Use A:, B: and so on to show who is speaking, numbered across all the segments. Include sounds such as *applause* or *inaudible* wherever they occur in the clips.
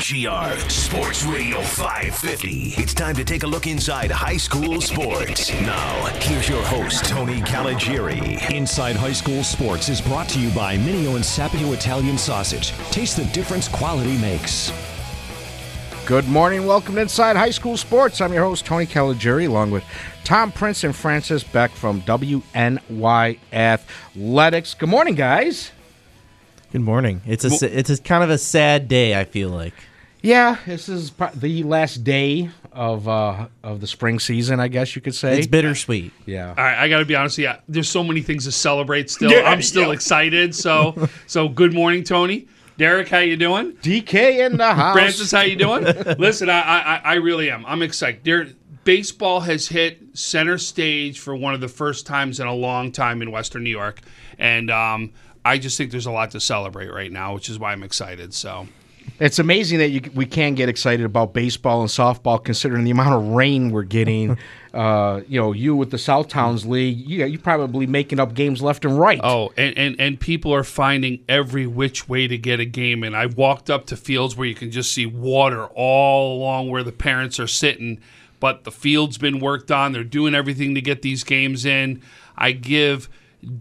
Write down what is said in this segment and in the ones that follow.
A: WGR Sports Radio 550. It's time to take a look inside high school sports. Now, here's your host, Tony Caligiuri.
B: Inside High School Sports is brought to you by Mineo and Sapio Italian Sausage. Taste the difference quality makes.
C: Good morning. Welcome to Inside High School Sports. I'm your host, Tony Caligiuri, along with Tom Prince and Francis Beck from WNY Athletics. Good morning, guys.
D: Good morning. It's a it's a kind of a sad day. I feel like.
C: Yeah, this is pro- the last day of uh, of the spring season, I guess you could say.
D: It's bittersweet.
C: yeah.
E: All right, I got to be honest. Yeah, there's so many things to celebrate. Still,
C: Yeah,
E: I'm still
C: yeah.
E: excited. So, *laughs* so good morning, Tony. Derek, how you doing?
C: DK in the *laughs* house.
E: Francis, how you doing? Listen, I, I, I really am. I'm excited. There, baseball has hit center stage for one of the first times in a long time in Western New York, and um, I just think there's a lot to celebrate right now, which is why I'm excited. So,
C: It's amazing that you, we can get excited about baseball and softball, considering the amount of rain we're getting. *laughs* uh, you know, you with the South Towns League, you you probably making up games left and right.
E: Oh, and, and, and people are finding every which way to get a game in. I walked up to fields where you can just see water all along where the parents are sitting, but the field's been worked on. They're doing everything to get these games in. I give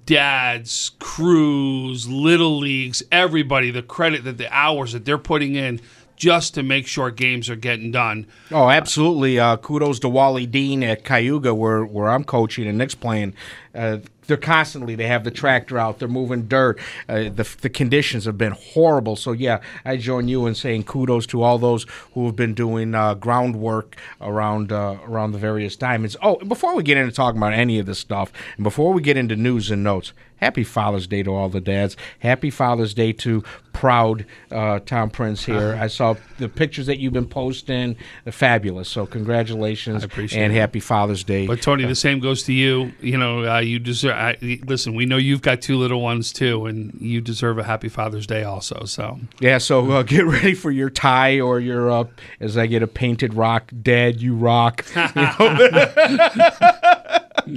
E: dads, crews, little leagues, everybody the credit that the hours that they're putting in just to make sure games are getting done.
C: Oh, absolutely. Uh, kudos to Wally Dean at Cayuga, where where I'm coaching and Nick's playing. Uh, they're constantly they have the tractor out. They're moving dirt. Uh, the the conditions have been horrible. So yeah, I join you in saying kudos to all those who have been doing uh, groundwork around uh, around the various diamonds. Oh, before we get into talking about any of this stuff, and before we get into news and notes, happy Father's Day to all the dads. Happy Father's Day to proud uh, Tom Prince here. I saw the pictures that you've been posting. They're fabulous. So congratulations
E: I appreciate
C: and happy Father's Day.
E: But Tony, the same goes to you. You know, uh, you deserve. I, listen, we know you've got two little ones too, and you deserve a happy Father's Day also. So
C: Yeah, so uh, *laughs* get ready for your tie or your, uh, as I get a painted rock, Dad, you rock. *laughs* You know? *laughs*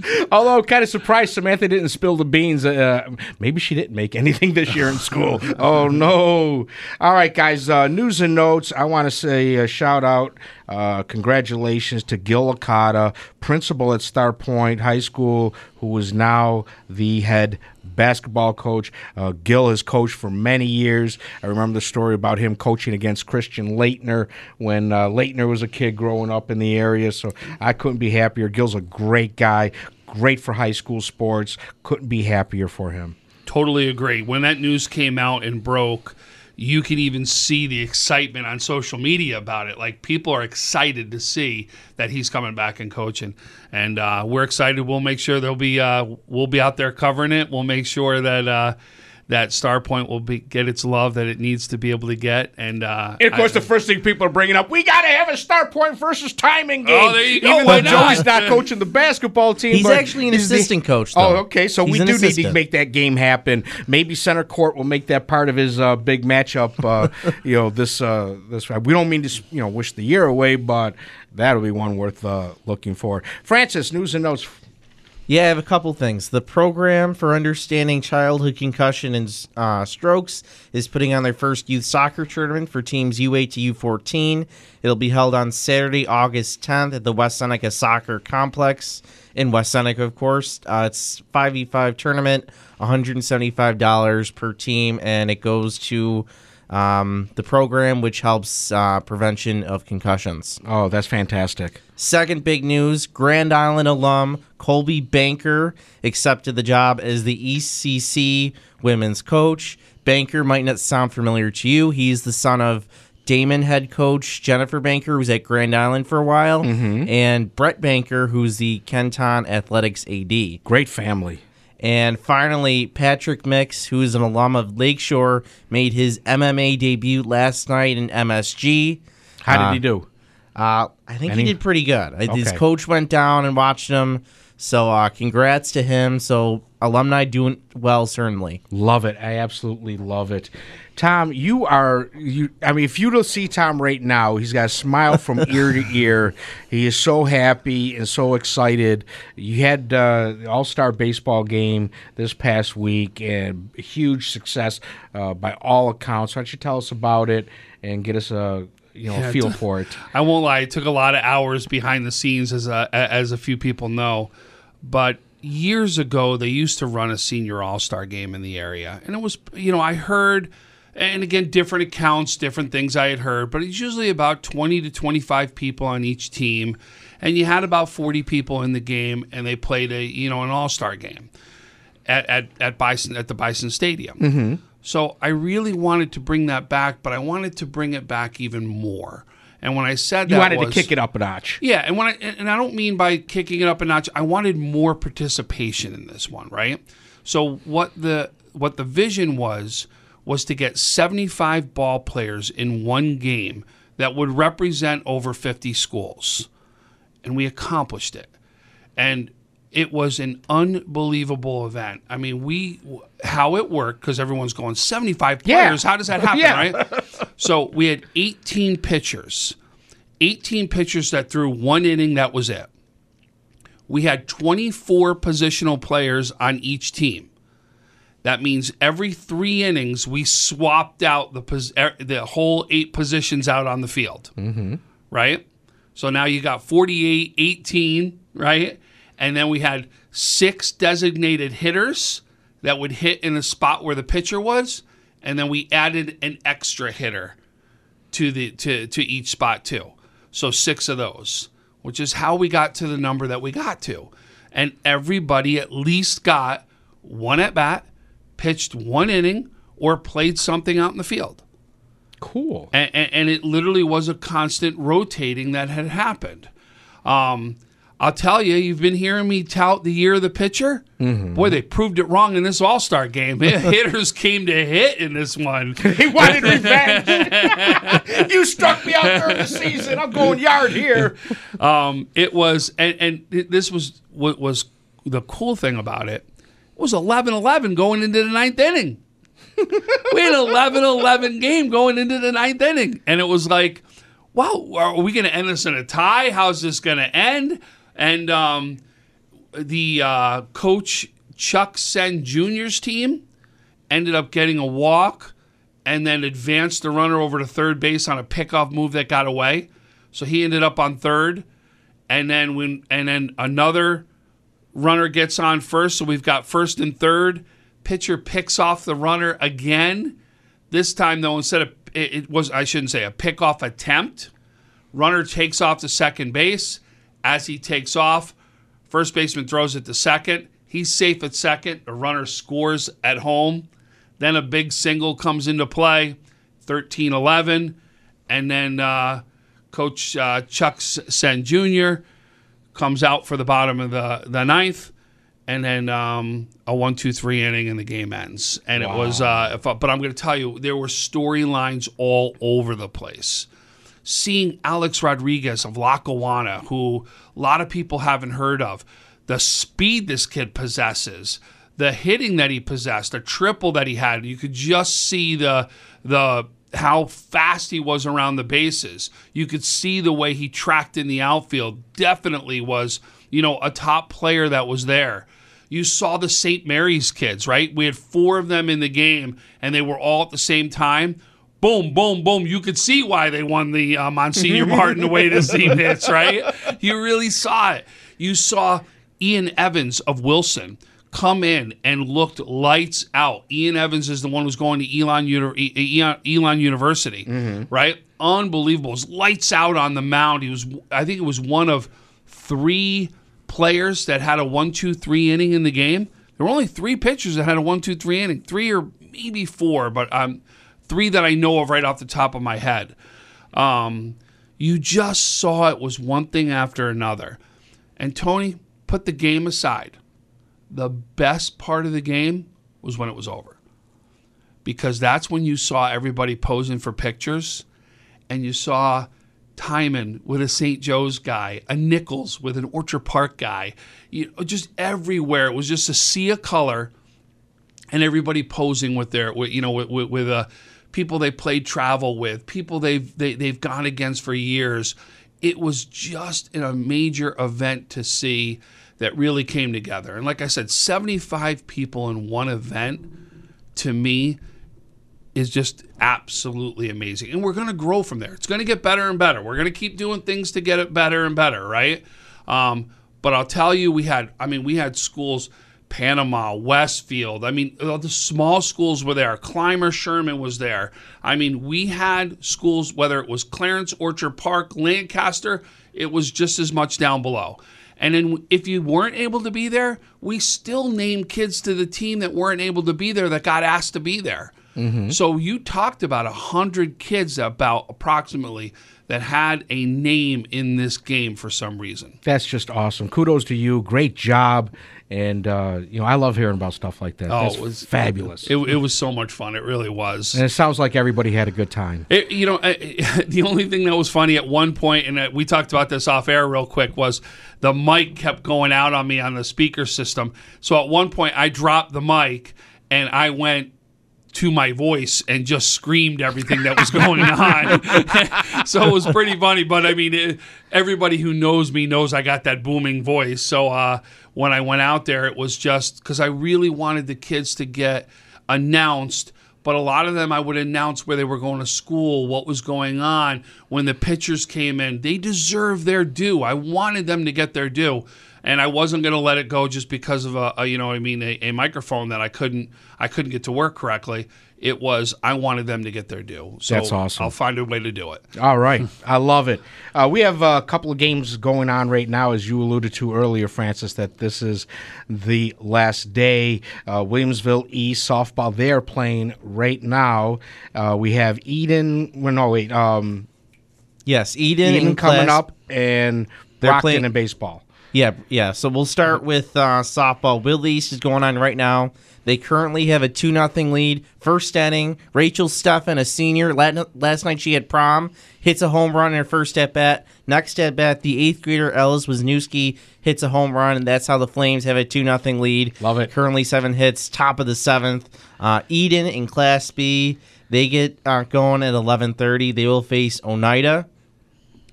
C: *laughs* Although, kind of surprised Samantha didn't spill the beans. Uh, maybe she didn't make anything this year in school. *laughs* oh, no. All right, guys, uh, news and notes. I want to say a shout out, uh, congratulations to Gil Okada, principal at Starpoint High School, who is now the head basketball coach. Uh, Gil has coached for many years. I remember the story about him coaching against Christian Laettner when uh, Laettner was a kid growing up in the area. So I couldn't be happier. Gil's a great guy, great for high school sports. Couldn't be happier for him.
E: totally agree. When that news came out and broke, you can even see the excitement on social media about it. Like people are excited to see that he's coming back and coaching, and uh, we're excited. We'll make sure there'll be uh, we'll be out there covering it. We'll make sure that. That Starpoint will be, get its love that it needs to be able to get, and, uh,
C: And of course,
E: I-
C: the first thing people are bringing up, we got to have a Starpoint versus Timon game.
E: Oh, there you go.
C: Even though Joey's
E: not?
C: not coaching the basketball team.
D: He's
C: but
D: actually an
C: he's the-
D: assistant coach,
C: Oh, okay. So
D: He's
C: we
D: an
C: do need to make that game happen. Maybe center court will make that part of his uh, big matchup. Uh, *laughs* you know, this uh, this we don't mean to you know wish the year away, but that'll be one worth uh, looking for. Francis, news and notes.
D: Yeah, I have a couple things. The program for understanding childhood concussion and uh, strokes is putting on their first youth soccer tournament for teams U8 to U14. It'll be held on Saturday, August 10th at the West Seneca Soccer Complex in West Seneca, of course. Uh, it's 5v5 tournament, $175 per team, and it goes to um, the program which helps uh, prevention of concussions.
C: Oh, that's fantastic.
D: Second big news Grand Island alum Colby Banker accepted the job as the ECC women's coach. Banker might not sound familiar to you. He's the son of Daemen head coach Jennifer Banker, who's at Grand Island for a while, and Brett Banker, who's the Ken-Ton Athletics AD.
C: Great family.
D: And finally, Patrick Mix, who is an alum of Lakeshore, made his MMA debut last night in MSG.
C: How did
D: Uh,
C: he do?
D: Uh, I think
C: Any-
D: he did pretty good. Uh, His coach went down and watched him. So uh, congrats to him. So alumni doing well, certainly.
C: Love it. I absolutely love it. Tom, you are you I mean if you don't see Tom right now, he's got a smile from *laughs* ear to ear. He is so happy and so excited. You had uh, the All-Star baseball game this past week and huge success uh, by all accounts. Why don't you tell us about it and get us a you know, a feel for it. *laughs*
E: I won't lie; it took a lot of hours behind the scenes, as a, as a few people know. But years ago, they used to run a senior all star game in the area, and it was you know I heard, and again different accounts, different things I had heard, but it's usually about twenty to twenty five people on each team, and you had about forty people in the game, and they played a you know an all star game at at at Bison at the Bison Stadium. Mm-hmm. So I really wanted to bring that back, but I wanted to bring it back even more. And when I said
C: You
E: that you
C: wanted
E: was,
C: to kick it up a notch.
E: yeah, and when I and I don't mean by kicking it up a notch, I wanted more participation in this one, right? So what the what the vision was was to get 75 ball players in one game that would represent over 50 schools. And we accomplished it. And it was an unbelievable event. I mean, we how it worked because everyone's going 75
C: Yeah.
E: players. How does that happen, *laughs*
C: Yeah.
E: right? So we had 18 pitchers. 18 pitchers that threw one inning, that was it. We had 24 positional players on each team. That means every three innings, we swapped out the pos- er, the whole eight positions out on the field. Mm-hmm. Right? So now you got 48, 18, right? And then we had six designated hitters that would hit in the spot where the pitcher was. And then we added an extra hitter to the to to each spot too. So six of those, which is how we got to the number that we got to. And everybody at least got one at bat, pitched one inning, or played something out in the field.
C: Cool.
E: And, and, and it literally was a constant rotating that had happened. Um, I'll tell you, you've been hearing me tout the year of the pitcher. Boy, they proved it wrong in this All Star game. *laughs* Hitters came to hit in this one.
C: He wanted revenge. you struck me out during the season. I'm going yard here.
E: Um, it was, and, and this was what was the cool thing about it. Was 11-11 going into the ninth inning. we had an 11-11 game going into the ninth inning, and it was like, wow, are we going to end this in a tie? How's this going to end? And um, the uh, coach Chuck Sen Jr.'s team ended up getting a walk and then advanced the runner over to third base on a pickoff move that got away. So he ended up on third, and then when and then another runner gets on first. So we've got first and third. Pitcher picks off the runner again. This time though, instead of it, was I shouldn't say a pickoff attempt. Runner takes off to second base. As he takes off, first baseman throws it to second. He's safe at second. The runner scores at home. Then a big single comes into play, 13 11. And then uh, Coach uh, Chuck Sen Jr. comes out for the bottom of the, the ninth. And then um, a one, two, three inning, and the game ends. And it was, uh, I- but I'm going to tell you, there were storylines all over the place seeing Alex Rodriguez of Lackawanna, who a lot of people haven't heard of, the speed this kid possesses, the hitting that he possessed, the triple that he had, you could just see the the how fast he was around the bases. You could see the way he tracked in the outfield. Definitely was, you know, a top player that was there. You saw the St. Mary's kids, right? We had four of them in the game, and they were all at the same time boom, boom, boom. You could see why they won the uh, Monsignor *laughs* Martin the way this team hits, *laughs* right? You really saw it. You saw Ian Evans of Wilson come in and looked lights out. Ian Evans is the one who's going to Elon, Elon University, right? Unbelievable. It lights out on the mound. He was, I think it was one of three players that had a one, two, three inning in the game. There were only three pitchers that had a one, two, three inning, three or maybe four, but um, three that I know of right off the top of my head. Um, you just saw it was one thing after another. And Tony, put the game aside. The best part of the game was when it was over. Because that's when you saw everybody posing for pictures and you saw Timon with a St. Joe's guy, a Nichols with an Orchard Park guy, you know, just everywhere. It was just a sea of color and everybody posing with their, with, you know, with, with, with uh, people they played travel with, people they've they, they've gone against for years. It was just a major event to see that really came together. And like I said, 75 people in one event to me is just absolutely amazing. And we're going to grow from there. It's going to get better and better. We're going to keep doing things to get it better and better, right? Um, but I'll tell you, we had, I mean, we had schools, Panama, Westfield. I mean, the small schools were there. Clymer Sherman was there. I mean, we had schools, whether it was Clarence, Orchard Park, Lancaster, it was just as much down below. And then if you weren't able to be there, we still named kids to the team that weren't able to be there that got asked to be there. Mm-hmm. So you talked about a hundred kids, about approximately, that had a name in this game for some reason.
C: That's just awesome. Kudos to you. Great job. And uh, you know, I love hearing about stuff like that.
E: Oh,
C: That's
E: it was-
C: fabulous.
E: It, it was so much fun. It really was.
C: and it sounds like everybody had a good time.
E: It, you know, uh, *laughs* the only thing that was funny at one point, and uh, we talked about this off air real quick, was the mic kept going out on me on the speaker system. So at one point, I dropped the mic and I went to my voice and just screamed everything that was going *laughs* on. *laughs* so it was pretty funny. But I mean, it, everybody who knows me knows I got that booming voice. So uh, when I went out there, it was just because I really wanted the kids to get announced. But a lot of them, I would announce where they were going to school, what was going on. When the pitchers came in, they deserve their due. I wanted them to get their due and I wasn't going to let it go just because of a, a you know what I mean a, a microphone that I couldn't I couldn't get to work correctly. It was I wanted them to get their due. So
C: That's awesome.
E: I'll find a way to do it.
C: All right. I love it. Uh, we have a couple of games going on right now, as you alluded to earlier, Francis, that this is the last day. Uh, Williamsville East softball, they're playing right now. Uh, we have Eden, well, no, wait, um,
D: Yes, Eden,
C: Eden coming
D: class-
C: up and
D: They're
C: Brocton
D: playing-
C: in baseball.
D: Yeah, yeah. So we'll start with uh, softball. Will East is going on right now. They currently have a two nothing lead. First inning, Rachel Steffen, a senior. Last night she had prom, hits a home run in her first at bat. Next at bat, the eighth grader Ellis Wisniewski hits a home run, and that's how the Flames have a two nothing lead.
C: Love it.
D: Currently seven hits, top of the seventh. Uh, Eden in Class B, they get uh, going at eleven thirty. They will face Oneida.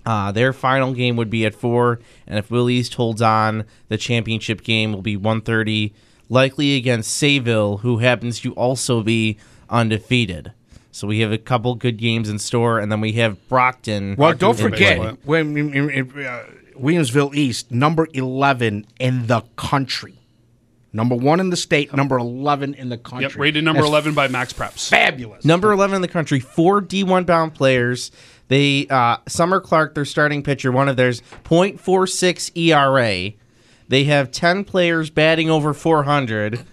D: Uh, their final game would be at four, and if Will East holds on, the championship game will be 130, likely against Sayville, who happens to also be undefeated. So we have a couple good games in store, and then we have Brocton.
C: Well, don't forget,
D: play.
C: when in- in- in, uh, Williamsville East, number 11 in the country. Number one in the state, number 11 in the country.
E: Yep, rated number
C: That's
E: eleven by MaxPreps.
C: Fabulous.
D: Number 11 in the country, four D1 bound players. They uh, Summer Clark, their starting pitcher, one of theirs, .46 ERA. They have 10 players batting over 400.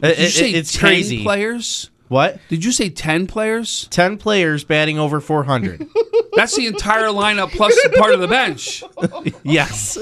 E: Did you say
D: it's
E: 10
D: crazy.
E: players?
D: What?
E: Did you say ten players?
D: 10 players batting over 400. *laughs*
E: That's the entire lineup plus part of the bench. *laughs*
D: yes.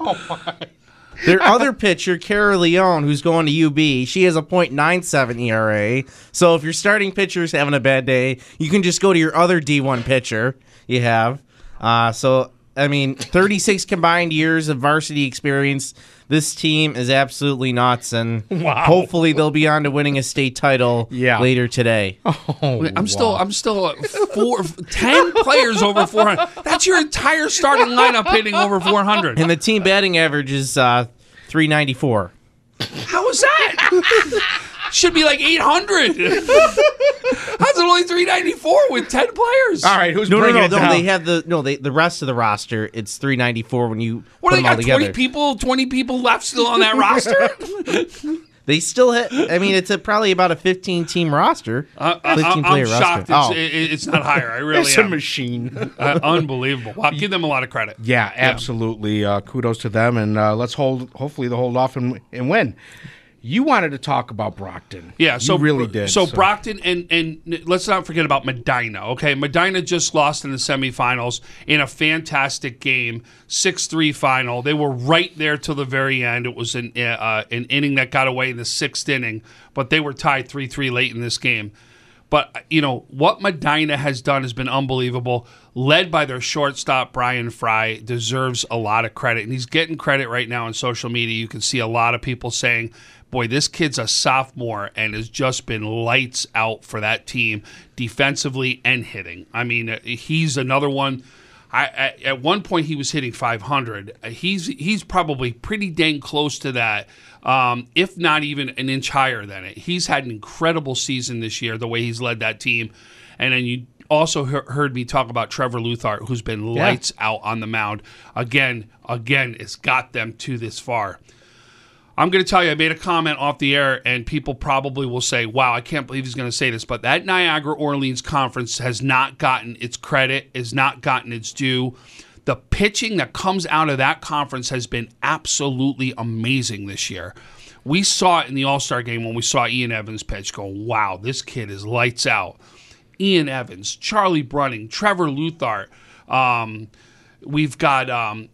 D: *laughs* Their *laughs* other pitcher, Kara Leone, who's going to UB, she has a .97 ERA. So if your starting pitcher is having a bad day, you can just go to your other D1 pitcher you have. Uh, so, I mean, 36 combined years of varsity experience. This team is absolutely nuts, and *laughs* hopefully they'll be on to winning a state title
C: Yeah.
D: later today. *laughs*
E: Oh, I'm still I'm still at four ten players over four hundred. That's your entire starting lineup hitting over four hundred.
D: And the team batting average is uh, 394.
E: How is that? *laughs* Should be like 800. How's *laughs* it only 394 with 10 players?
C: All right, who's
D: No, no,
C: bringing
D: no,
C: it
D: no.
C: down?
D: They have the no. They the rest of the roster. It's three ninety four when you
E: What
D: put
E: do they
D: them all
E: got?
D: together.
E: 20 people, 20 people left still on that roster? *laughs*
D: They still have. I mean, it's a, probably about a fifteen team roster.
E: Uh, I, am
D: player
E: shocked
D: roster.
E: it's,
D: Oh.
E: it- it's not higher. I *laughs* really
C: it's a
E: am.
C: machine.
E: Uh, unbelievable. Wow, give them a lot of credit.
C: yeah, absolutely. Uh, kudos to them, and uh, let's hold. Hopefully, they'll hold off and, and win. You wanted to talk about Brocton.
E: Yeah, so
C: you really did.
E: So, Brocton and and let's not forget about Medina. Okay, Medina just lost in the semifinals in a fantastic game, six three final. They were right there till the very end. It was an uh, an inning that got away in the sixth inning, but they were tied three three late in this game. But you know what Medina has done has been unbelievable. Led by their shortstop Brian Fry, deserves a lot of credit, and he's getting credit right now on social media. You can see a lot of people saying, "Boy, this kid's a sophomore and has just been lights out for that team defensively and hitting." I mean, uh, he's another one. I, at, at one point he was hitting 500. Uh, He's he's probably pretty dang close to that, um, if not even an inch higher than it. He's had an incredible season this year, the way he's led that team, and then you also he- heard me talk about Trevor Luthart, who's been lights out on the mound. Again, again, it's got them to this far. I'm going to tell you, I made a comment off the air, and people probably will say, wow, I can't believe he's going to say this, but that Niagara Orleans conference has not gotten its credit, has not gotten its due. The pitching that comes out of that conference has been absolutely amazing this year. We saw it in the All Star game when we saw Ian Evans pitch, go, wow, this kid is lights out. Ian Evans, Charlie Brunning, Trevor Luthart. Um, we've got um,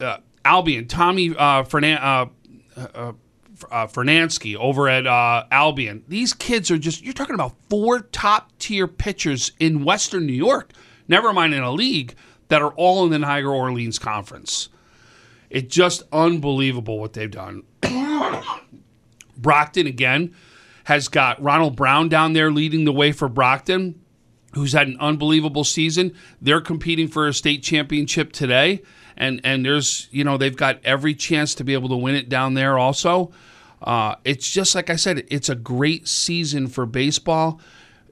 E: uh, Albion, Tommy uh, Fernan- uh, uh, Fernansky over at uh, Albion. These kids are just, you're talking about four top tier pitchers in Western New York, never mind in a league, that are all in the Niagara Orleans Conference. It's just unbelievable what they've done. *coughs* Brocton, again, has got Ronald Brown down there leading the way for Brocton, who's had an unbelievable season. They're competing for a state championship today, and and there's you know they've got every chance to be able to win it down there also. Uh, it's just like I said, it's a great season for baseball.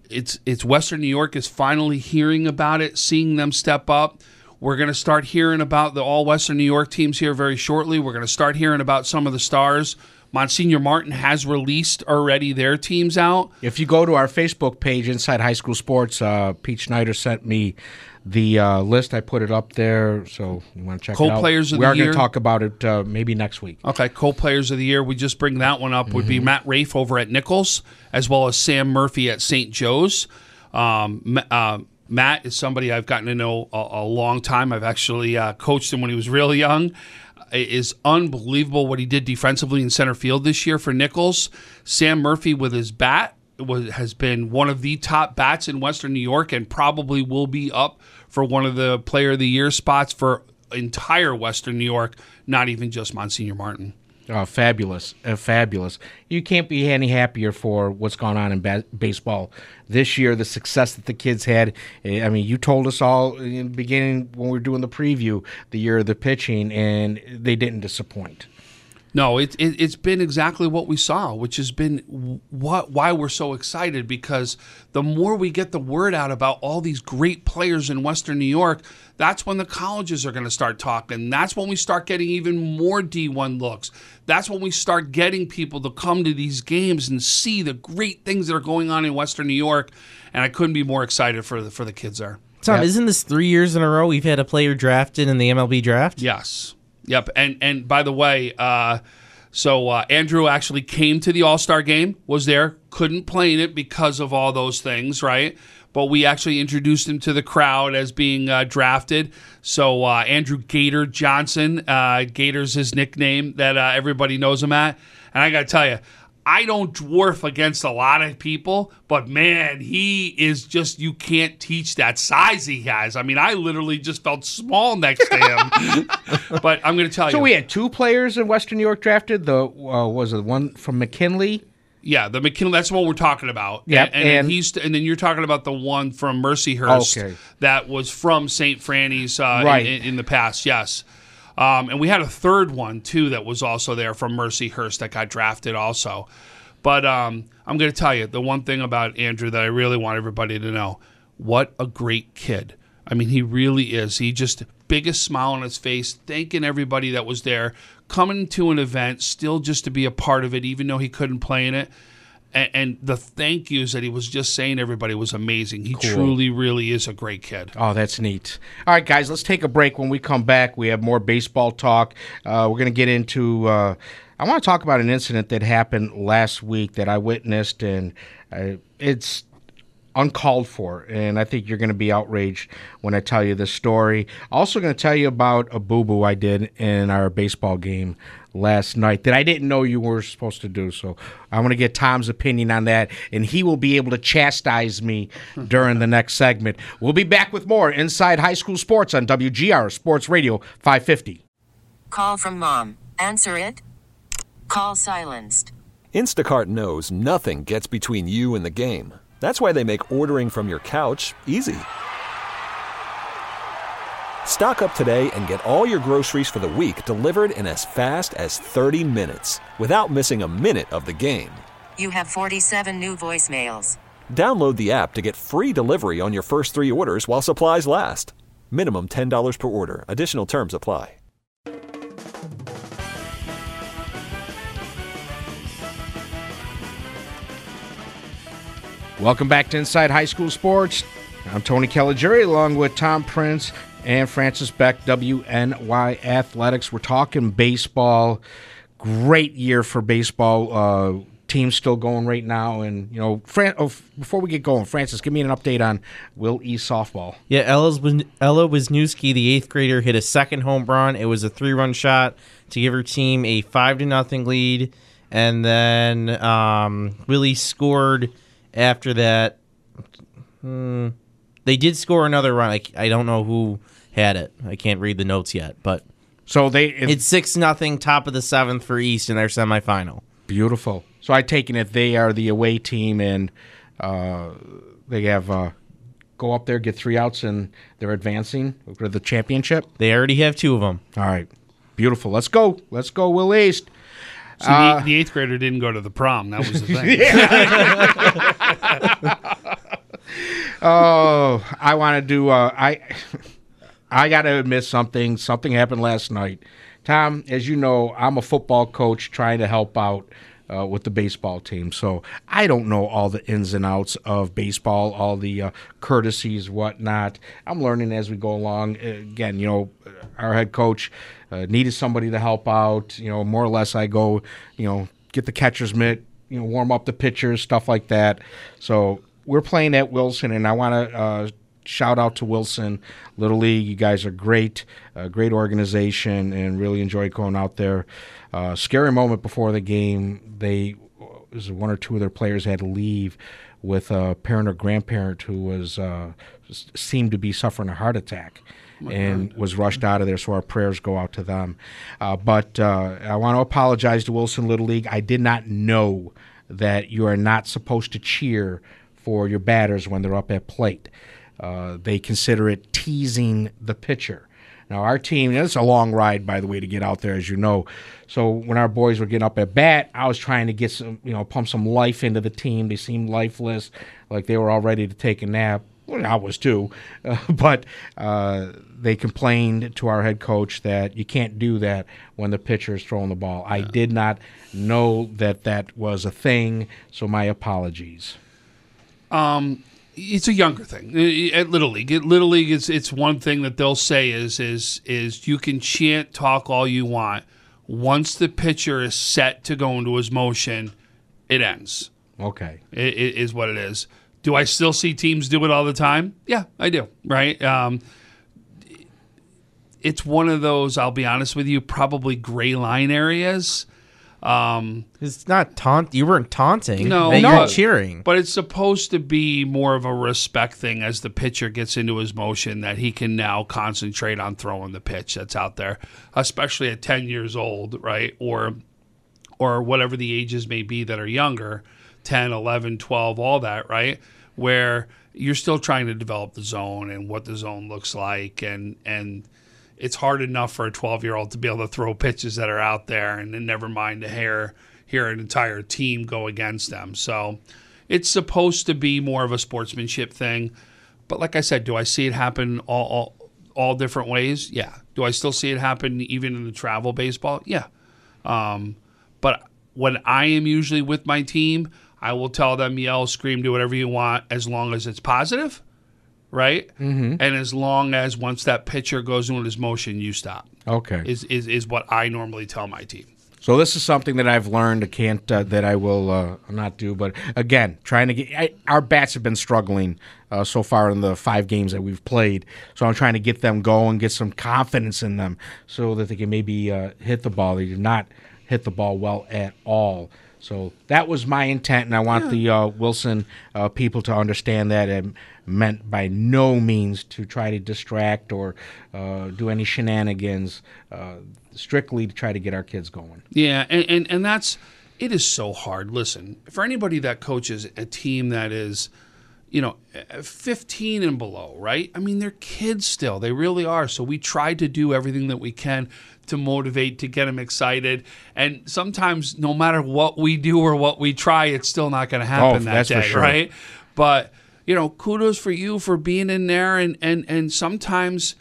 E: It's it's Western New York is finally hearing about it, seeing them step up. We're going to start hearing about the all Western New York teams here very shortly. We're going to start hearing about some of the stars. Monsignor Martin has released already their teams out.
C: If you go to our Facebook page, Inside High School Sports, uh, Pete Schneider sent me the uh, list. I put it up there, so you want to check it out.
E: Co-players of
C: we
E: the
C: are going to talk about it uh, maybe next week.
E: Okay, co-players of the year. We just bring that one up. Would be Matt Rafe over at Nichols, as well as Sam Murphy at St. Joe's. Um, uh, Matt is somebody I've gotten to know a, a long time. I've actually uh, coached him when he was really young. It is unbelievable what he did defensively in center field this year for Nichols. Sam Murphy with his bat was, has been one of the top bats in Western New York and probably will be up for one of the Player of the Year spots for entire Western New York, not even just Monsignor Martin.
C: Uh, fabulous, uh, fabulous. You can't be any happier for what's gone on in ba- baseball this year. The success that the kids had. Eh, I mean, you told us all in the beginning when we were doing the preview the year of the pitching, and they didn't disappoint.
E: No, it, it it's been exactly what we saw, which has been what why we're so excited because the more we get the word out about all these great players in Western New York, that's when the colleges are going to start talking. That's when we start getting even more D1 looks. That's when we start getting people to come to these games and see the great things that are going on in Western New York, and I couldn't be more excited for the for the kids there.
D: Tom,
C: Yeah.
D: isn't this three years in a row we've had a player drafted in the MLB draft?
E: Yes. Yep. And and by the way, uh, so uh, Andrew actually came to the All Star game, was there, couldn't play in it because of all those things, right? But we actually introduced him to the crowd as being uh, drafted. So uh, Andrew Gator Johnson, uh, Gator's his nickname that uh, everybody knows him at. And I got to tell you, I don't dwarf against a lot of people, but man, he is just, you can't teach that size he has. I mean, I literally just felt small next to him. *laughs* but I'm going to tell
C: So
E: you.
C: So we had two players in Western New York drafted. The uh, was it the one from McKinley?
E: yeah, the McKinley, that's what we're talking about.
C: Yeah,
E: And, and, then
C: and-
E: he's, and then you're talking about the one from Mercyhurst
C: Okay.
E: that was from St. Franny's uh,
C: Right.
E: in, in the past, yes. Um, and we had a third one, too, that was also there from Mercyhurst that got drafted also. But um, I'm going to tell you the one thing about Andrew that I really want everybody to know what a great kid. I mean, he really is. He just biggest smile on his face, thanking everybody that was there, coming to an event, still just to be a part of it, even though he couldn't play in it. And, and the thank yous that he was just saying to everybody was amazing. He truly, really is a great kid.
C: Oh, that's neat. All right, guys, let's take a break. When we come back, we have more baseball talk. Uh, we're going to get into. Uh, I want to talk about an incident that happened last week that I witnessed, and uh, it's uncalled for. And I think you're going to be outraged when I tell you this story. Also, going to tell you about a boo boo I did in our baseball game last night that I didn't know you were supposed to do. So I want to get Tom's opinion on that, and he will be able to chastise me during the next segment. We'll be back with more Inside High School Sports on WGR Sports Radio 550.
F: Call from mom. Answer it. Call silenced.
G: Instacart knows nothing gets between you and the game. That's why they make ordering from your couch easy. Stock up today and get all your groceries for the week delivered in as fast as 30 minutes without missing a minute of the game.
F: You have 47 new voicemails.
G: Download the app to get free delivery on your first three orders while supplies last. Minimum $10 per order. Additional terms apply.
C: Welcome back to Inside High School Sports. I'm Tony Caligiuri along with Tom Prince and Francis Beck, WNY Athletics. We're talking baseball. Great year for baseball. Uh, team's still going right now. And, you know, Fran- oh, before we get going, Francis, give me an update on Will E softball.
D: Yeah, Ella, Wisn- Ella Wisniewski, the eighth grader, hit a second home run. It was a three-run shot to give her team a five to nothing lead, and then um, Willie scored after that. Hmm. they did score another run. I, I don't know who had it. I can't read the notes yet, but
C: So they. It's
D: it's six nothing, top of the seventh for East in their semifinal.
C: beautiful. So I taken it they are the away team and uh, they have. Uh, Go up there, get three outs, and they're advancing to the championship.
D: They already have two of them.
C: All right, beautiful. Let's go. Let's go, Will East.
E: So the, the eighth grader didn't go to the prom. That was the thing. *laughs* *laughs*
C: Oh, I want to do. Uh, I I got to admit something. Something happened last night. Tom, as you know, I'm a football coach trying to help out uh, with the baseball team. So I don't know all the ins and outs of baseball, all the uh, courtesies, whatnot. I'm learning as we go along. Again, you know, our head coach uh, needed somebody to help out. You know, more or less, I go, you know, get the catcher's mitt, you know, warm up the pitchers, stuff like that. So we're playing at Wilson, and I want to uh, shout out to Wilson Little League. You guys are great, uh, great organization, and really enjoy going out there. Uh, scary moment before the game. They was one or two of their players had to leave with a parent or grandparent who was uh, seemed to be suffering a heart attack. and was rushed out of there, so our prayers go out to them. Uh, but uh, I want to apologize to Wilson Little League. I did not know that you are not supposed to cheer for your batters when they're up at plate. Uh, they consider it teasing the pitcher. Now, our team, it's a long ride, by the way, to get out there, as you know. So when our boys were getting up at bat, I was trying to get some, you know, pump some life into the team. They seemed lifeless, like they were all ready to take a nap. Well, I was too. *laughs* Uh, but uh, they complained to our head coach that you can't do that when the pitcher is throwing the ball. I did not know that that was a thing, so my apologies.
E: It's a younger thing at Little League. At Little League, it's it's one thing that they'll say is is is you can chant, talk all you want. Once the pitcher is set to go into his motion, it ends.
C: Okay.
E: It, it is what it is. Do I still see teams do it all the time? Yeah, I do. Right. Um, it's one of those. I'll be honest with you. Probably gray line areas. Um,
D: It's not taunt. You weren't taunting.
E: No, no.
D: cheering.
E: But it's supposed to be more of a respect thing as the pitcher gets into his motion that he can now concentrate on throwing the pitch that's out there, especially at 10 years old, right? Or or whatever the ages may be that are younger, 10, 11, 12, all that, right? Where you're still trying to develop the zone and what the zone looks like and and it's hard enough for a 12 year old to be able to throw pitches that are out there and then never mind to hear hear an entire team go against them. So it's supposed to be more of a sportsmanship thing. But like i said do i see it happen all all, all different ways? Yeah. Do i still see it happen even in the travel baseball? Yeah. Um, but when i am usually with my team I will tell them yell, scream, do whatever you want as long as it's positive, right? Mm-hmm. And as long as once that pitcher goes into his motion, you stop.
C: Okay.
E: Is is is what I normally tell my team.
C: So this is something that I've learned. I can't uh, that I will uh, not do. But again, trying to get I, our bats have been struggling uh, so far in the five games that we've played. So I'm trying to get them going, get some confidence in them, so that they can maybe uh, hit the ball. They do not hit the ball well at all. So that was my intent, and I want the uh, Wilson uh, people to understand that it meant by no means to try to distract or uh, do any shenanigans. Uh, strictly to try to get our kids going.
E: Yeah, and, and and that's it is so hard. Listen, for anybody that coaches a team that is, you know, 15 and below, right? I mean, they're kids still. They really are. So we try to do everything that we can to motivate, to get them excited. And sometimes, no matter what we do or what we try, it's still not going to oh, happen
C: Oh,
E: that day,
C: sure.
E: right? But you know, kudos for you for being in there, and and and sometimes.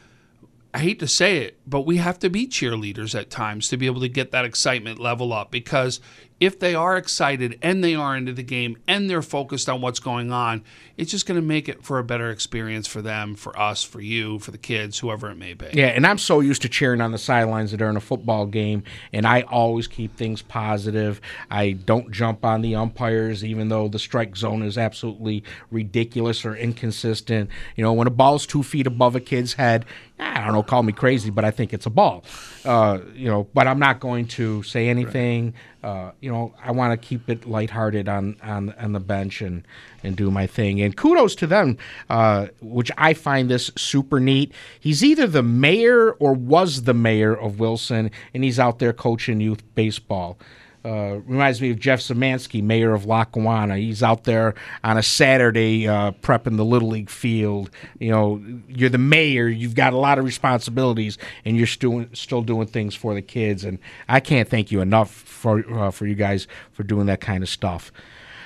E: I hate to say it, but we have to be cheerleaders at times to be able to get that excitement level up because if they are excited and they are into the game and they're focused on what's going on, it's just going to make it for a better experience for them, for us, for you, for the kids, whoever it may be.
C: Yeah, and I'm so used to cheering on the sidelines during a football game, and I always keep things positive. I don't jump on the umpires, even though the strike zone is absolutely ridiculous or inconsistent. You know, when a ball's two feet above a kid's head, I don't know, call me crazy, but I think it's a ball. Uh, you know, but I'm not going to say anything. Uh, you know, I want to keep it lighthearted on on on the bench and and do my thing. And kudos to them, uh, which I find this super neat. He's either the mayor or was the mayor of Wilson, and he's out there coaching youth baseball. Uh, reminds me of Jeff Szymanski, mayor of Lackawanna. He's out there on a Saturday uh, prepping the little league field. You know, you're the mayor. You've got a lot of responsibilities, and you're still still doing things for the kids. And I can't thank you enough for uh, for you guys for doing that kind of stuff.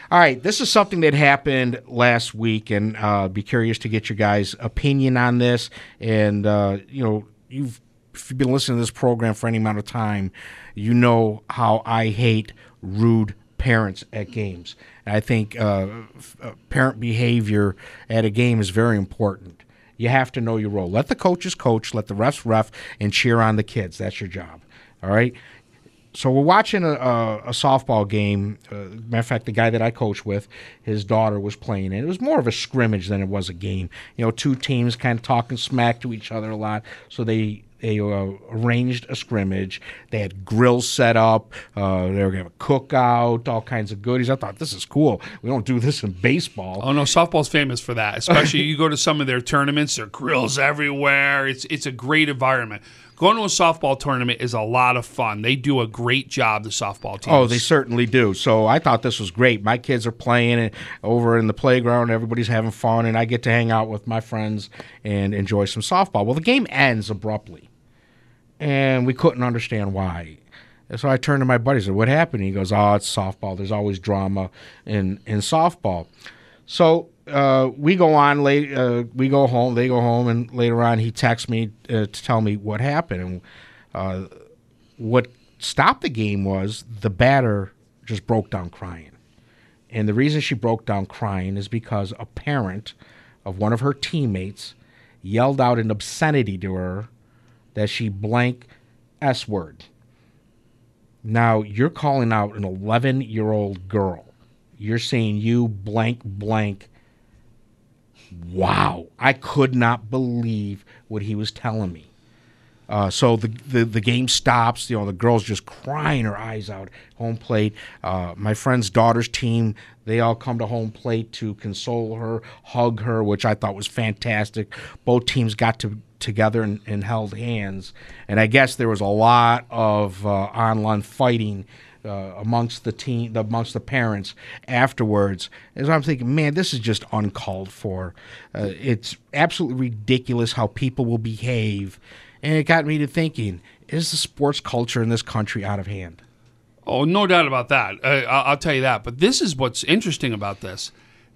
C: All right, this is something that happened last week, and uh, be curious to get your guys' opinion on this. And uh, you know, you've if you've been listening to this program for any amount of time, you know how I hate rude parents at games. And I think uh, uh, parent behavior at a game is very important. You have to know your role. Let the coaches coach, let the refs ref, and cheer on the kids. That's your job. All right so we're watching a, a, a softball game. Uh, matter of fact, the guy that I coach with, his daughter was playing, and it was more of a scrimmage than it was a game. You know, two teams kind of talking smack to each other a lot. So they they uh, arranged a scrimmage. They had grills set up. Uh, they were gonna have a cookout, all kinds of goodies. I thought this is cool. We don't do this in baseball.
E: Oh no, softball's famous for that. Especially you go to some of their tournaments, there are grills everywhere. It's it's a great environment. Going to a softball tournament is a lot of fun. They do a great job, the softball team.
C: Oh, they certainly do. So I thought this was great. My kids are playing it over in the playground. Everybody's having fun, and I get to hang out with my friends and enjoy some softball. Well, the game ends abruptly, and we couldn't understand why. And so I turned to my buddy and said, What happened? He goes, Oh, it's softball. There's always drama in, in softball. So uh, we go on late. Uh, we go home. They go home, and later on, he texts me uh, to tell me what happened. And uh, what stopped the game was the batter just broke down crying. And the reason she broke down crying is because a parent of one of her teammates yelled out an obscenity to her that she blank S word. Now you're calling out an 11 year old girl. You're saying you blank blank. Wow. I could not believe what he was telling me. Uh, so the, the the game stops. You know, the girl's just crying her eyes out. Home plate. Uh, my friend's daughter's team. They all come to home plate to console her, hug her, which I thought was fantastic. Both teams got to together and, and held hands. And I guess there was a lot of uh, online fighting uh, amongst the team, amongst the parents afterwards. As I'm thinking, man, this is just uncalled for. Uh, it's absolutely ridiculous how people will behave, and it got me to thinking: Is the sports culture in this country out of hand?
E: Oh, no doubt about that. Uh, I'll, I'll tell you that. But this is what's interesting about this.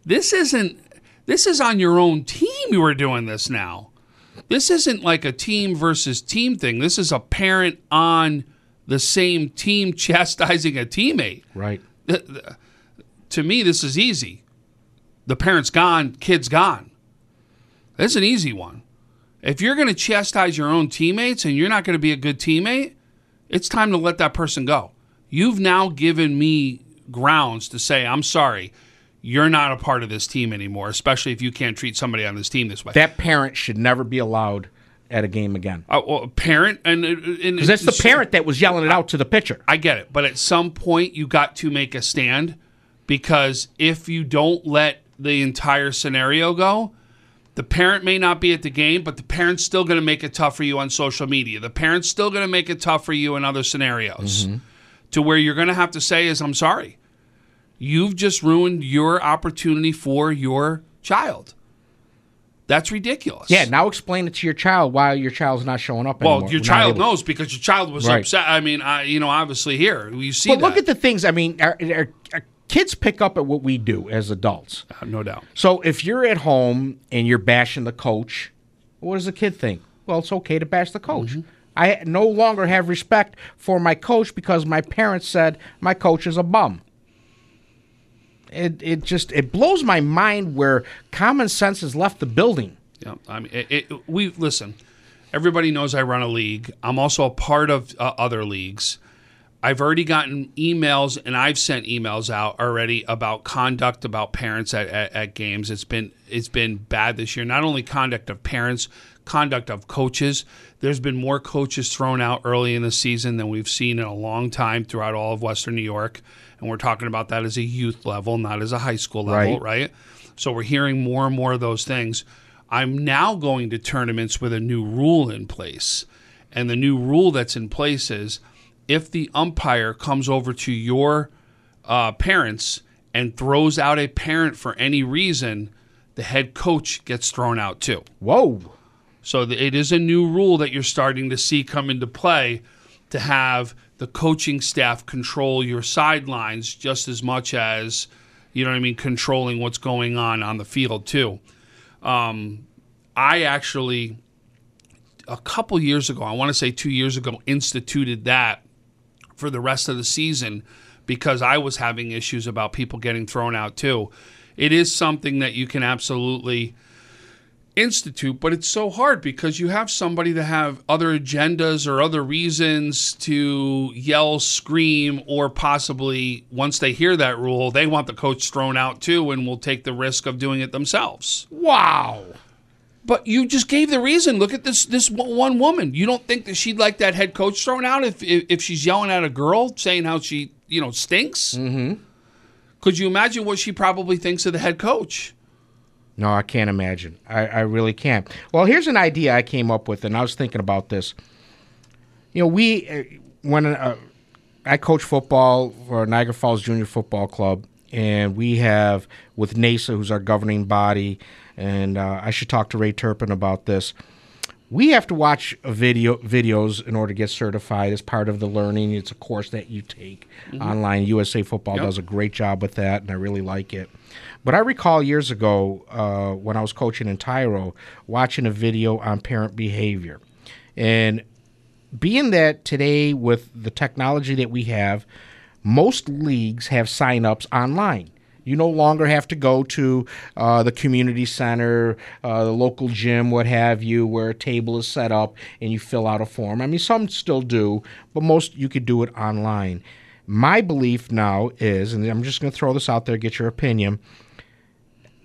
E: This isn't. This is on your own team. You are doing this now. This isn't like a team versus team thing. This is a parent on the same team *laughs* chastising a teammate.
C: Right.
E: to me, this is easy. The parent's gone, kid's gone. That's an easy one. If you're going to chastise your own teammates and you're not going to be a good teammate, it's time to let that person go. You've now given me grounds to say, I'm sorry, you're not a part of this team anymore, especially if you can't treat somebody on this team this way.
C: That parent should never be allowed at a game again.
E: Uh, well, parent and
C: because that's the parent that was yelling it out to the pitcher.
E: I get it, but at some point you got to make a stand because if you don't let the entire scenario go, the parent may not be at the game, but the parent's still going to make it tough for you on social media. The parent's still going to make it tough for you in other scenarios
C: Mm-hmm.
E: to where you're going to have to say is I'm sorry. You've just ruined your opportunity for your child. That's ridiculous.
C: Yeah, now explain it to your child why your child's not showing up
E: Well,
C: anymore.
E: your
C: Not
E: child knows because your child was
C: Right.
E: upset. I mean, I, you know, obviously here you see
C: But look at the things. I mean, our, our, our kids pick up at what we do as adults.
E: Uh, no doubt.
C: So if you're at home and you're bashing the coach, what does the kid think? Well, it's okay to bash the coach.
E: Mm-hmm.
C: I no longer have respect for my coach because my parents said my coach is a bum. It it just it blows my mind where common sense has left the building.
E: Yeah, I mean, it, it, we listen. Everybody knows I run a league. I'm also a part of uh, other leagues. I've already gotten emails, and I've sent emails out already about conduct about parents at, at, at games. It's been it's been bad this year. Not only conduct of parents, conduct of coaches. There's been more coaches thrown out early in the season than we've seen in a long time throughout all of Western New York, and we're talking about that as a youth level, not as a high school level,
C: Right.
E: right? So we're hearing more and more of those things. I'm now going to tournaments with a new rule in place. And the new rule that's in place is if the umpire comes over to your uh, parents and throws out a parent for any reason, the head coach gets thrown out too.
C: Whoa.
E: So it is a new rule that you're starting to see come into play to have the coaching staff control your sidelines just as much as you know what I mean, controlling what's going on on the field too. Um, I actually a couple years ago, I want to say two years ago, instituted that for the rest of the season because I was having issues about people getting thrown out too. It is something that you can absolutely institute, but it's so hard because you have somebody to have other agendas or other reasons to yell, scream, or possibly once they hear that rule, they want the coach thrown out too and will take the risk of doing it themselves.
C: Wow.
E: But you just gave the reason. Look at this this one woman. You don't think that she'd like that head coach thrown out if if, if she's yelling at a girl saying how she you know stinks? Mm-hmm. Could you imagine what she probably thinks of the head coach?
C: No, I can't imagine. I, I really can't. Well, here's an idea I came up with, and I was thinking about this. You know, we uh, when uh, I coach football for Niagara Falls Junior Football Club, and we have with NASA, who's our governing body, and uh, I should talk to Ray Turpin about this. We have to watch video videos in order to get certified as part of the learning. It's a course that you take online. USA Football
E: Yep.
C: does a great job with that, and I really like it. But I recall years ago uh, when I was coaching in Tyro, watching a video on parent behavior, and being that today with the technology that we have, most leagues have sign-ups online. You no longer have to go to uh, the community center, uh, the local gym, what have you, where a table is set up and you fill out a form. I mean, some still do, but most you could do it online. My belief now is, and I'm just going to throw this out there, get your opinion.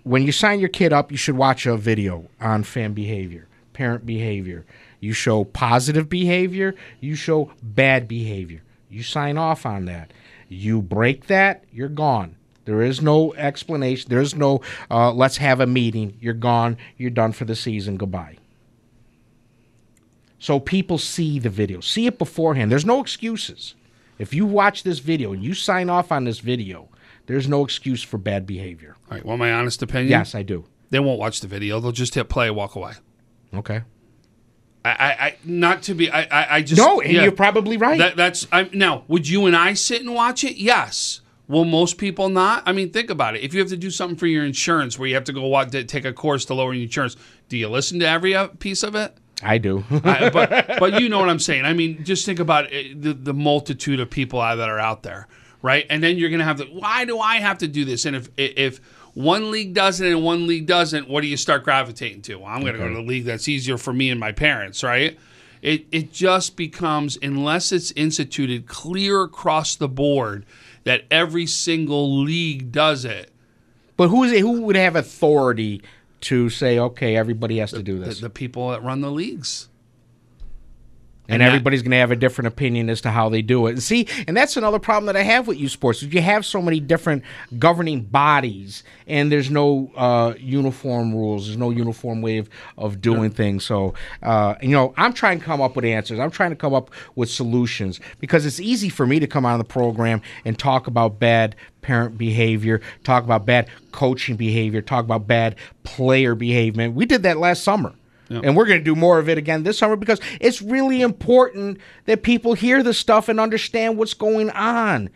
C: When you sign your kid up, you should watch a video on fan behavior, parent behavior. You show positive behavior, you show bad behavior. You sign off on that. You break that, you're gone. There is no explanation. There is no, uh, let's have a meeting. You're gone. You're done for the season. Goodbye. So people see the video, see it beforehand. There's no excuses. If you watch this video and you sign off on this video, there's no excuse for bad behavior.
E: All right. Want my honest opinion?
C: Yes, I do.
E: They won't watch the video. They'll just hit play, walk away.
C: Okay.
E: I, I, I not to be. I, I, I just
C: No, and
E: yeah.
C: you're probably right.
E: That, that's I, now. Would you and I sit and watch it? Yes. Will most people not? I mean, think about it. If you have to do something for your insurance, where you have to go watch, take a course to lower your insurance, do you listen to every uh, piece of it?
C: I do. *laughs*
E: I, but but you know what I'm saying. I mean, just think about it, the the multitude of people that are out there, right? And then you're going to have the why do I have to do this? And if if one league does it and one league doesn't, what do you start gravitating to? Well, I'm going to go to the league that's easier for me and my parents, right? It it just becomes unless it's instituted clear across the board that every single league does it.
C: But who is it? Who would have authority to say, okay, everybody has to do
E: The,
C: this,
E: the people that run the leagues.
C: And, everybody's going to have a different opinion as to how they do it. And see, and that's another problem that I have with you sports. is You have so many different governing bodies, and there's no uh, uniform rules. There's no uniform way of, of doing things. So, uh, you know, I'm trying to come up with answers. I'm trying to come up with solutions because it's easy for me to come on the program and talk about bad parent behavior, talk about bad coaching behavior, talk about bad player behavior. We did that last summer. And we're going to do more of it again this summer because it's really important that people hear the stuff and understand what's going on.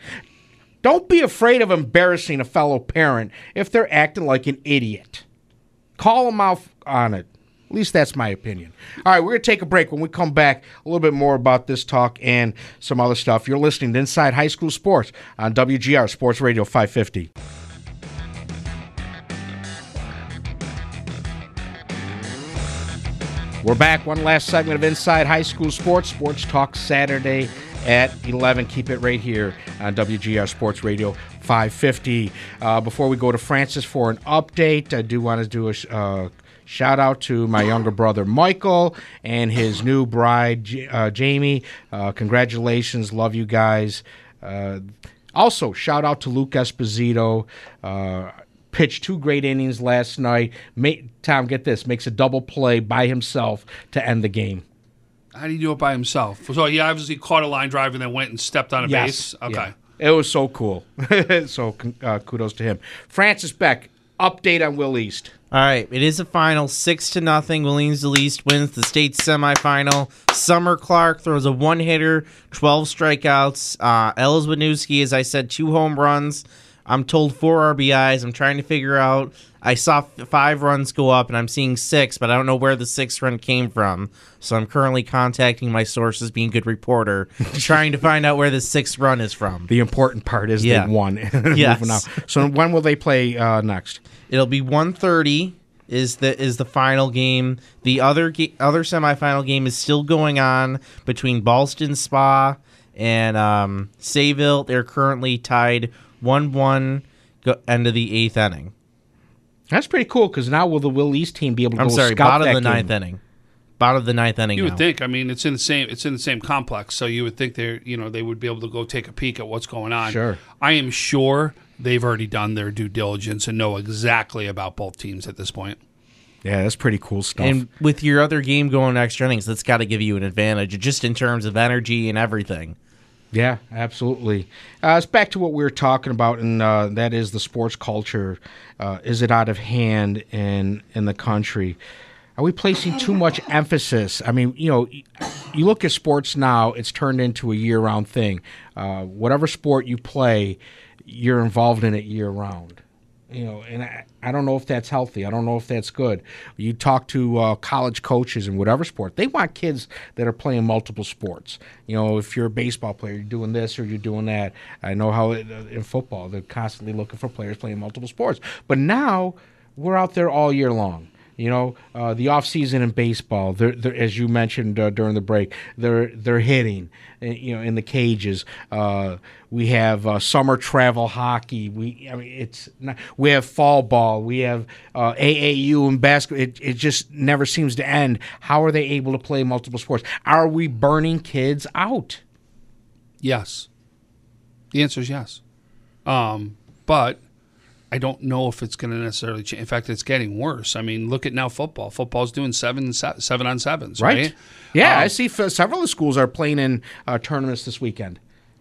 C: Don't be afraid of embarrassing a fellow parent if they're acting like an idiot. Call them out on it. At least that's my opinion. All right, we're going to take a break. When we come back, a little bit more about this talk and some other stuff. You're listening to Inside High School Sports on WGR Sports Radio 550. We're back. One last segment of Inside High School Sports. Sports Talk Saturday at 11. Keep it right here on WGR Sports Radio 550. Uh, before we go to Francis for an update, I do want to do a uh, shout out to my younger brother Michael and his new bride uh, Jamie. Uh, congratulations. Love you guys. Uh, also, shout out to Luke Esposito. Pitched two great innings last night. Ma- Tom, get this, makes a double play by himself to end the game.
E: How did you do it by himself? So he obviously caught a line drive and then went and stepped on a base. Okay.
C: Yeah. It was so cool. *laughs* so uh, kudos to him. Francis Beck, update on Will East.
D: All right, it is a final, six to nothing. Williamsville East wins the state semifinal. Summer Clark throws a one hitter, twelve strikeouts. Uh, Ellis Winooski, as I said, two home runs. I'm told four RBIs. I'm trying to figure out. I saw five runs go up, and I'm seeing six, but I don't know where the sixth run came from. So I'm currently contacting my sources, being a good reporter, *laughs* trying to find out where the sixth run is from.
C: The important part is
D: Yeah.
C: they *laughs* won.
D: Yes.
C: So when will they play uh, next?
D: It'll be 1:30 is the is the final game. The other ga- other semifinal game is still going on between Ballston Spa and um, Sayville. They're currently tied 1-1 end of the eighth inning.
C: That's pretty cool because now will the Will East team be able to
D: I'm
C: go
D: sorry,
C: scout
D: bottom
C: that
D: of the ninth
C: game?
D: inning. Bottom of the ninth inning.
E: You
D: now.
E: would think. I mean, it's in the same. It's in the same complex, so you would think they, you know, they would be able to go take a peek at what's going on.
C: Sure.
E: I am sure they've already done their due diligence and know exactly about both teams at this point.
C: Yeah, that's pretty cool stuff.
D: And with your other game going extra innings, that's got to give you an advantage, just in terms of energy and everything.
C: Yeah, absolutely. Uh, it's back to what we were talking about, and uh, that is the sports culture. Uh, is it out of hand in in the country? Are we placing too much emphasis? I mean, you know, you look at sports now; it's turned into a year-round thing. Uh, whatever sport you play, you're involved in it year-round. You know, and I, I don't know if that's healthy. I don't know if that's good. You talk to uh, college coaches in whatever sport, they want kids that are playing multiple sports. You know, if you're a baseball player, you're doing this or you're doing that. I know how it, uh, in football, they're constantly looking for players playing multiple sports. But now we're out there all year long. You know, uh, the off season in baseball, they're, they're, as you mentioned uh, during the break, they're they're hitting, uh, you know, in the cages. Uh, we have uh, summer travel hockey. We, I mean, it's not, we have fall ball. We have uh, AAU and basketball. It, it just never seems to end. How are they able to play multiple sports? Are we burning kids out?
E: Yes. The answer is yes. Um, but I don't know if it's going to necessarily change. In fact, it's getting worse. I mean, look at now football. Football's doing seven se- seven on sevens, right?
C: Yeah,
E: Um,
C: I see f- several of the schools are playing in uh, tournaments this weekend.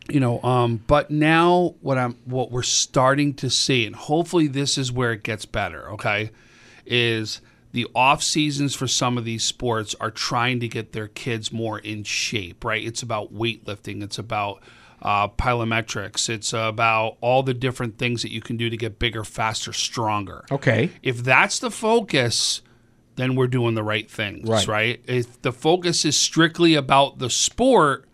E: you know um but now what i'm what we're starting to see and hopefully this is where it gets better okay is the off seasons for some of these sports are trying to get their kids more in shape right it's about weightlifting it's about uh, plyometrics it's about all the different things that you can do to get bigger faster stronger
C: Okay.
E: if that's the focus, then we're doing the right things,
C: Right.
E: right? If the focus is strictly about the sport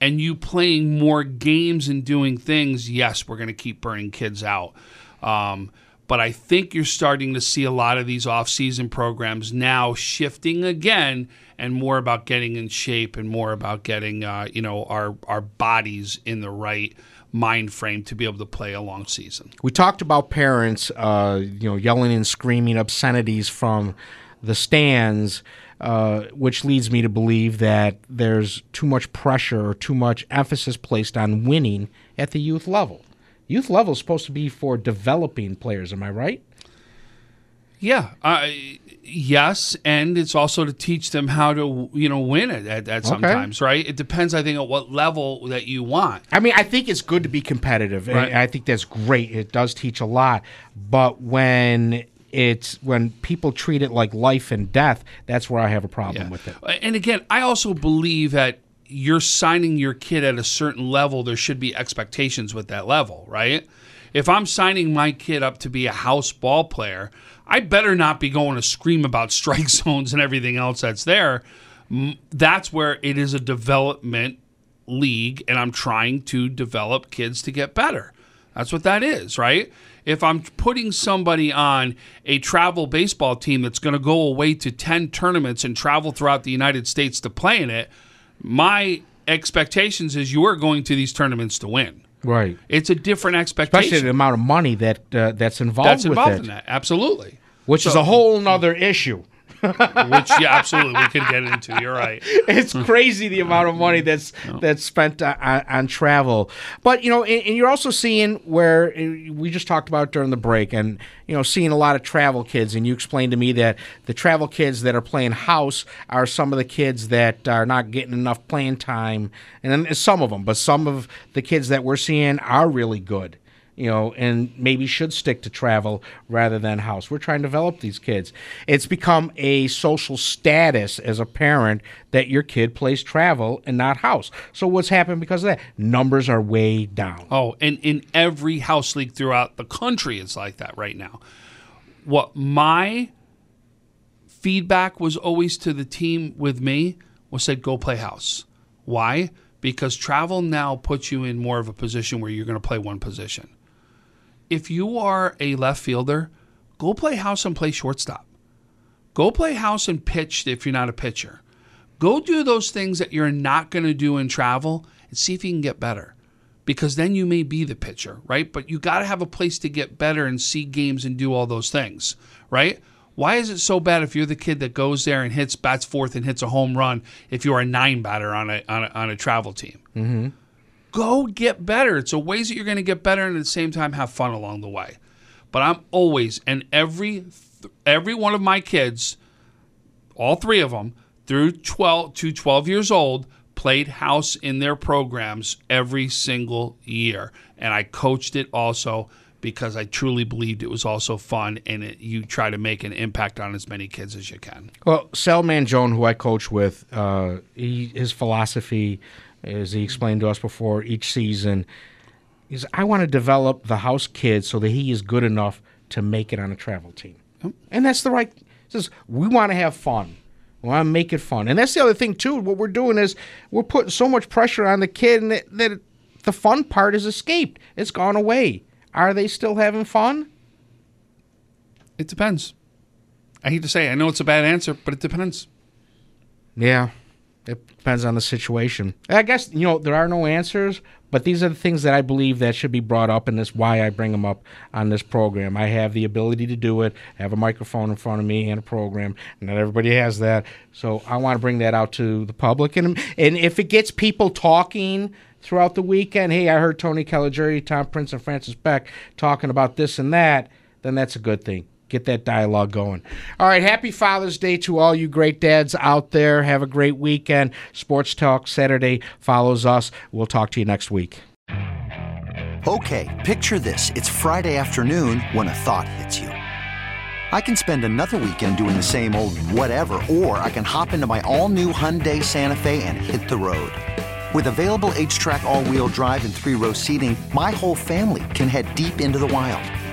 E: and you playing more games and doing things, yes, we're going to keep burning kids out. Um, but I think you're starting to see a lot of these off-season programs now shifting again and more about getting in shape and more about getting uh, you know our our bodies in the right mind frame to be able to play a long season.
C: We talked about parents, uh, you know, yelling and screaming obscenities from the stands, uh, which leads me to believe that there's too much pressure or too much emphasis placed on winning at the youth level. Youth level is supposed to be for developing players. Am I right?
E: Yeah, uh, yes, and it's also to teach them how to you know win it at, at sometimes, right? It depends, I think, at what level that you want.
C: I mean, I think it's good to be competitive. and I think that's great. It does teach a lot. But when it's when people treat it like life and death, that's where I have a problem with it.
E: And again, I also believe that you're signing your kid at a certain level, there should be expectations with that level, right? If I'm signing my kid up to be a house ball player, I better not be going to scream about *laughs* strike zones and everything else that's there. That's where it is a development league, and I'm trying to develop kids to get better. That's what that is, right? If I'm putting somebody on a travel baseball team that's going to go away to 10 tournaments and travel throughout the United States to play in it, my expectations is you are going to these tournaments to win.
C: Right.
E: It's a different expectation.
C: Especially the amount of money that uh, that's involved
E: that's
C: with
E: involved in that. Absolutely.
C: which is a whole other issue.
E: Which, yeah, absolutely, we could get into. You're right. *laughs*
C: it's crazy the amount of money that's that's spent on, on, travel. But you know, and, and you're also seeing where uh, we just talked about during the break, and you know, seeing a lot of travel kids. And you explained to me that the travel kids that are playing house are some of the kids that are not getting enough playing time, and then some of them, but some of the kids that we're seeing are really good you know, and maybe should stick to travel rather than house. We're trying to develop these kids. It's become a social status as a parent that your kid plays travel and not house. So what's happened because of that? Numbers are way down.
E: Oh, and in every house league throughout the country, it's like that right now. What my feedback was always to the team with me was said, go play house. Why? Because travel now puts you in more of a position where you're going to play one position. If you are a left fielder, go play house and play shortstop. Go play house and pitch if you're not a pitcher. Go do those things that you're not going to do in travel and see if you can get better. Because then you may be the pitcher, right? But you got to have a place to get better and see games and do all those things, right? Why is it so bad if you're the kid that goes there and hits bats fourth and hits a home run if you're a nine batter on a on a, on a travel team? Mm-hmm. Go get better. It's a ways that you're going to get better and at the same time have fun along the way. But I'm always and every every one of my kids all three of them through 12 to 12 years old played house in their programs every single year and i coached it also because i truly believed it was also fun and it, you try to make an impact on as many kids as you can
C: Well, Sal Manjone, who I coach with, uh, he, his philosophy, as he explained to us before each season, is I want to develop the house kid so that he is good enough to make it on a travel team. And that's the right. Says we want to have fun. We want to make it fun. And that's the other thing too. What we're doing is we're putting so much pressure on the kid and that, that the fun part is escaped. It's gone away. Are they still having fun?
E: it depends i hate to say it. i know it's a bad answer but it depends
C: Yeah, it depends on the situation. I guess you know there are no answers, but these are the things that I believe that should be brought up, and that's why I bring them up on this program. I have the ability to do it. I have a microphone in front of me and a program. Not everybody has that, so I want to bring that out to the public. And and if it gets people talking throughout the weekend, hey, I heard Tony Caligiuri, Tom Prince, and Francis Beck talking about this and that, then that's a good thing get that dialogue going. All right, happy Father's Day to all you great dads out there. Have a great weekend. Sports Talk Saturday follows us. We'll talk to you next week.
H: Okay, picture this. It's Friday afternoon when a thought hits you. I can spend another weekend doing the same old whatever, or I can hop into my all new Hyundai Santa Fe and hit the road. With available HTRAC, all wheel drive, and three row seating, my whole family can head deep into the wild.